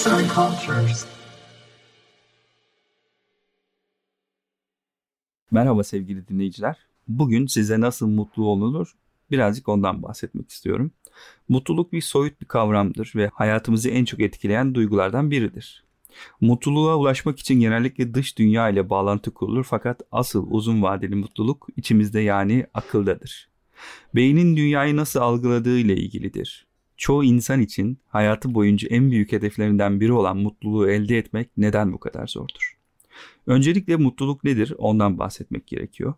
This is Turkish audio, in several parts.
Arts and Cultures. Merhaba sevgili dinleyiciler. Bugün size nasıl mutlu olunur birazcık ondan bahsetmek istiyorum. Mutluluk bir soyut bir kavramdır ve hayatımızı en çok etkileyen duygulardan biridir. Mutluluğa ulaşmak için genellikle dış dünya ile bağlantı kurulur fakat asıl uzun vadeli mutluluk içimizde yani akıldadır. Beynin dünyayı nasıl algıladığı ile ilgilidir. Çoğu insan için hayatı boyunca en büyük hedeflerinden biri olan mutluluğu elde etmek neden bu kadar zordur? Öncelikle mutluluk nedir ondan bahsetmek gerekiyor.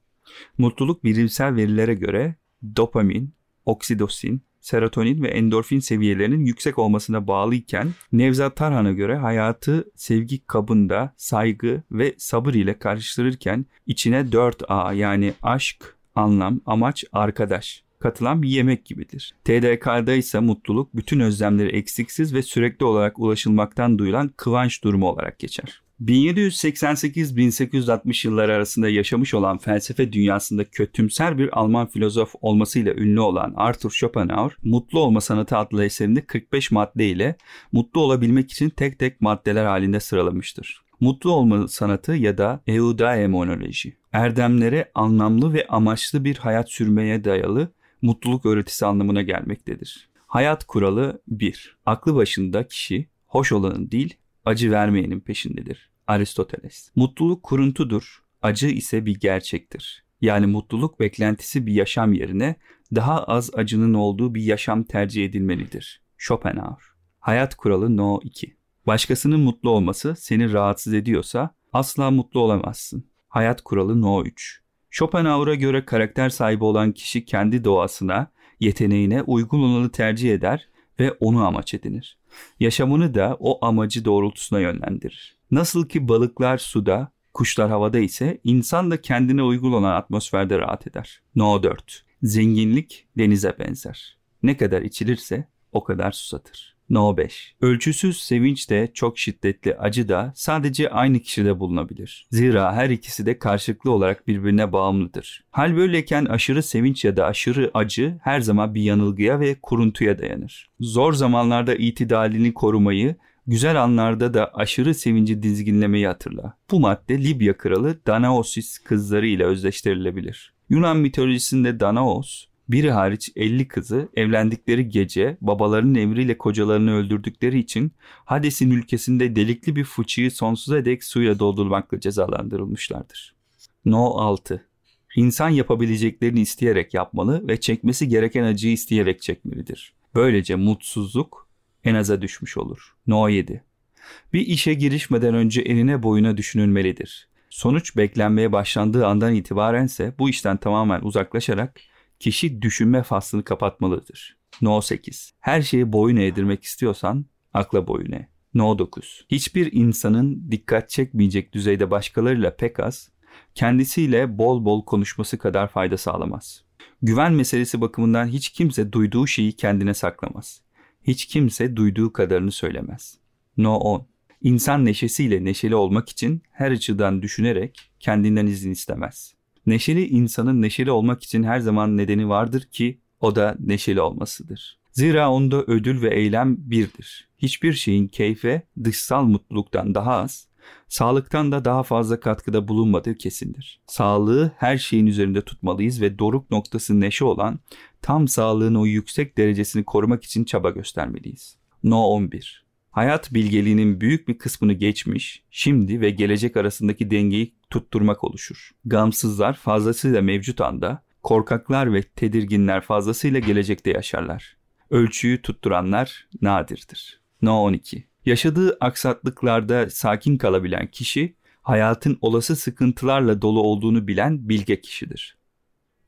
Mutluluk bilimsel verilere göre dopamin, oksidosin, serotonin ve endorfin seviyelerinin yüksek olmasına bağlı iken Nevzat Tarhan'a göre hayatı sevgi kabında saygı ve sabır ile karıştırırken içine 4A yani aşk, anlam, amaç, arkadaş katılan bir yemek gibidir. TDK'da ise mutluluk bütün özlemleri eksiksiz ve sürekli olarak ulaşılmaktan duyulan kıvanç durumu olarak geçer. 1788-1860 yılları arasında yaşamış olan felsefe dünyasında kötümser bir Alman filozof olmasıyla ünlü olan Arthur Schopenhauer, Mutlu Olma Sanatı adlı eserinde 45 madde ile mutlu olabilmek için tek tek maddeler halinde sıralamıştır. Mutlu olma sanatı ya da eudaimonoloji, erdemlere anlamlı ve amaçlı bir hayat sürmeye dayalı mutluluk öğretisi anlamına gelmektedir. Hayat kuralı 1. Aklı başında kişi hoş olanın değil, acı vermeyenin peşindedir. Aristoteles. Mutluluk kuruntudur, acı ise bir gerçektir. Yani mutluluk beklentisi bir yaşam yerine daha az acının olduğu bir yaşam tercih edilmelidir. Schopenhauer. Hayat kuralı No 2. Başkasının mutlu olması seni rahatsız ediyorsa asla mutlu olamazsın. Hayat kuralı No 3. Schopenhauer'a göre karakter sahibi olan kişi kendi doğasına, yeteneğine uygun olanı tercih eder ve onu amaç edinir. Yaşamını da o amacı doğrultusuna yönlendirir. Nasıl ki balıklar suda, kuşlar havada ise insan da kendine uygun olan atmosferde rahat eder. No 4. Zenginlik denize benzer. Ne kadar içilirse o kadar susatır. No 5. Ölçüsüz sevinç de çok şiddetli acı da sadece aynı kişide bulunabilir. Zira her ikisi de karşılıklı olarak birbirine bağımlıdır. Hal böyleyken aşırı sevinç ya da aşırı acı her zaman bir yanılgıya ve kuruntuya dayanır. Zor zamanlarda itidalini korumayı, güzel anlarda da aşırı sevinci dizginlemeyi hatırla. Bu madde Libya kralı Danaosis kızları ile özdeştirilebilir. Yunan mitolojisinde Danaos, biri hariç 50 kızı evlendikleri gece babalarının emriyle kocalarını öldürdükleri için Hades'in ülkesinde delikli bir fıçıyı sonsuza dek suyla doldurmakla cezalandırılmışlardır. No 6 İnsan yapabileceklerini isteyerek yapmalı ve çekmesi gereken acıyı isteyerek çekmelidir. Böylece mutsuzluk en aza düşmüş olur. No 7 Bir işe girişmeden önce eline boyuna düşünülmelidir. Sonuç beklenmeye başlandığı andan itibarense bu işten tamamen uzaklaşarak kişi düşünme faslını kapatmalıdır. No 8. Her şeyi boyun eğdirmek istiyorsan akla boyun eğ. No 9. Hiçbir insanın dikkat çekmeyecek düzeyde başkalarıyla pek az, kendisiyle bol bol konuşması kadar fayda sağlamaz. Güven meselesi bakımından hiç kimse duyduğu şeyi kendine saklamaz. Hiç kimse duyduğu kadarını söylemez. No 10. İnsan neşesiyle neşeli olmak için her açıdan düşünerek kendinden izin istemez. Neşeli insanın neşeli olmak için her zaman nedeni vardır ki o da neşeli olmasıdır. Zira onda ödül ve eylem birdir. Hiçbir şeyin keyfe dışsal mutluluktan daha az, sağlıktan da daha fazla katkıda bulunmadığı kesindir. Sağlığı her şeyin üzerinde tutmalıyız ve doruk noktası neşe olan tam sağlığın o yüksek derecesini korumak için çaba göstermeliyiz. No 11 Hayat bilgeliğinin büyük bir kısmını geçmiş, şimdi ve gelecek arasındaki dengeyi tutturmak oluşur. Gamsızlar fazlasıyla mevcut anda, korkaklar ve tedirginler fazlasıyla gelecekte yaşarlar. Ölçüyü tutturanlar nadirdir. No 12. Yaşadığı aksatlıklarda sakin kalabilen kişi, hayatın olası sıkıntılarla dolu olduğunu bilen bilge kişidir.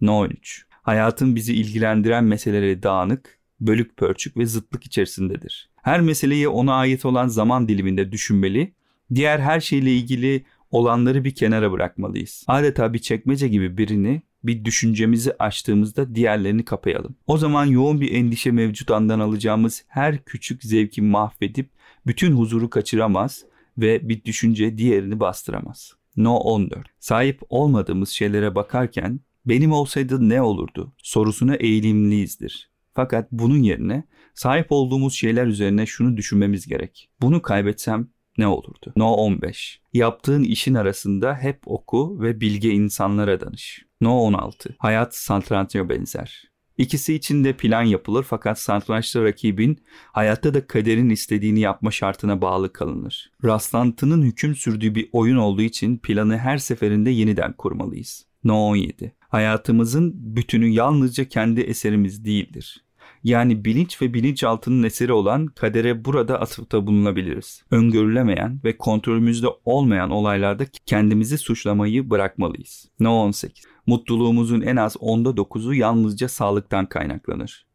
No 13. Hayatın bizi ilgilendiren meseleleri dağınık, bölük pörçük ve zıtlık içerisindedir. Her meseleyi ona ait olan zaman diliminde düşünmeli, diğer her şeyle ilgili olanları bir kenara bırakmalıyız. Adeta bir çekmece gibi birini bir düşüncemizi açtığımızda diğerlerini kapayalım. O zaman yoğun bir endişe mevcut andan alacağımız her küçük zevki mahvedip bütün huzuru kaçıramaz ve bir düşünce diğerini bastıramaz. No 14. Sahip olmadığımız şeylere bakarken benim olsaydı ne olurdu sorusuna eğilimliyizdir. Fakat bunun yerine sahip olduğumuz şeyler üzerine şunu düşünmemiz gerek. Bunu kaybetsem ne olurdu? No 15. Yaptığın işin arasında hep oku ve bilge insanlara danış. No 16. Hayat satranca benzer. İkisi için de plan yapılır fakat satrançta rakibin hayatta da kaderin istediğini yapma şartına bağlı kalınır. Rastlantının hüküm sürdüğü bir oyun olduğu için planı her seferinde yeniden kurmalıyız. No 17. Hayatımızın bütünü yalnızca kendi eserimiz değildir. Yani bilinç ve bilinçaltının eseri olan kadere burada atıfta bulunabiliriz. Öngörülemeyen ve kontrolümüzde olmayan olaylarda kendimizi suçlamayı bırakmalıyız. No 18. Mutluluğumuzun en az onda 9'u yalnızca sağlıktan kaynaklanır.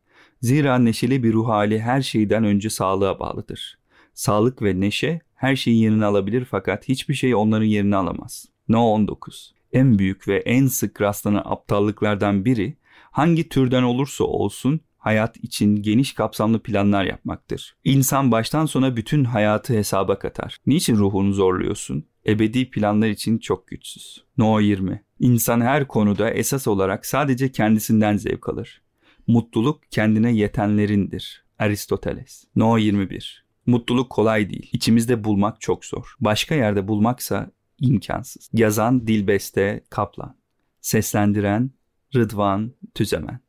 Zira neşeli bir ruh hali her şeyden önce sağlığa bağlıdır. Sağlık ve neşe her şeyin yerini alabilir fakat hiçbir şey onların yerini alamaz. No 19. En büyük ve en sık rastlanan aptallıklardan biri hangi türden olursa olsun hayat için geniş kapsamlı planlar yapmaktır. İnsan baştan sona bütün hayatı hesaba katar. Niçin ruhunu zorluyorsun? Ebedi planlar için çok güçsüz. No 20. İnsan her konuda esas olarak sadece kendisinden zevk alır. Mutluluk kendine yetenlerindir. Aristoteles. No 21. Mutluluk kolay değil. İçimizde bulmak çok zor. Başka yerde bulmaksa imkansız. Yazan Dilbeste Kaplan. Seslendiren Rıdvan Tüzemen.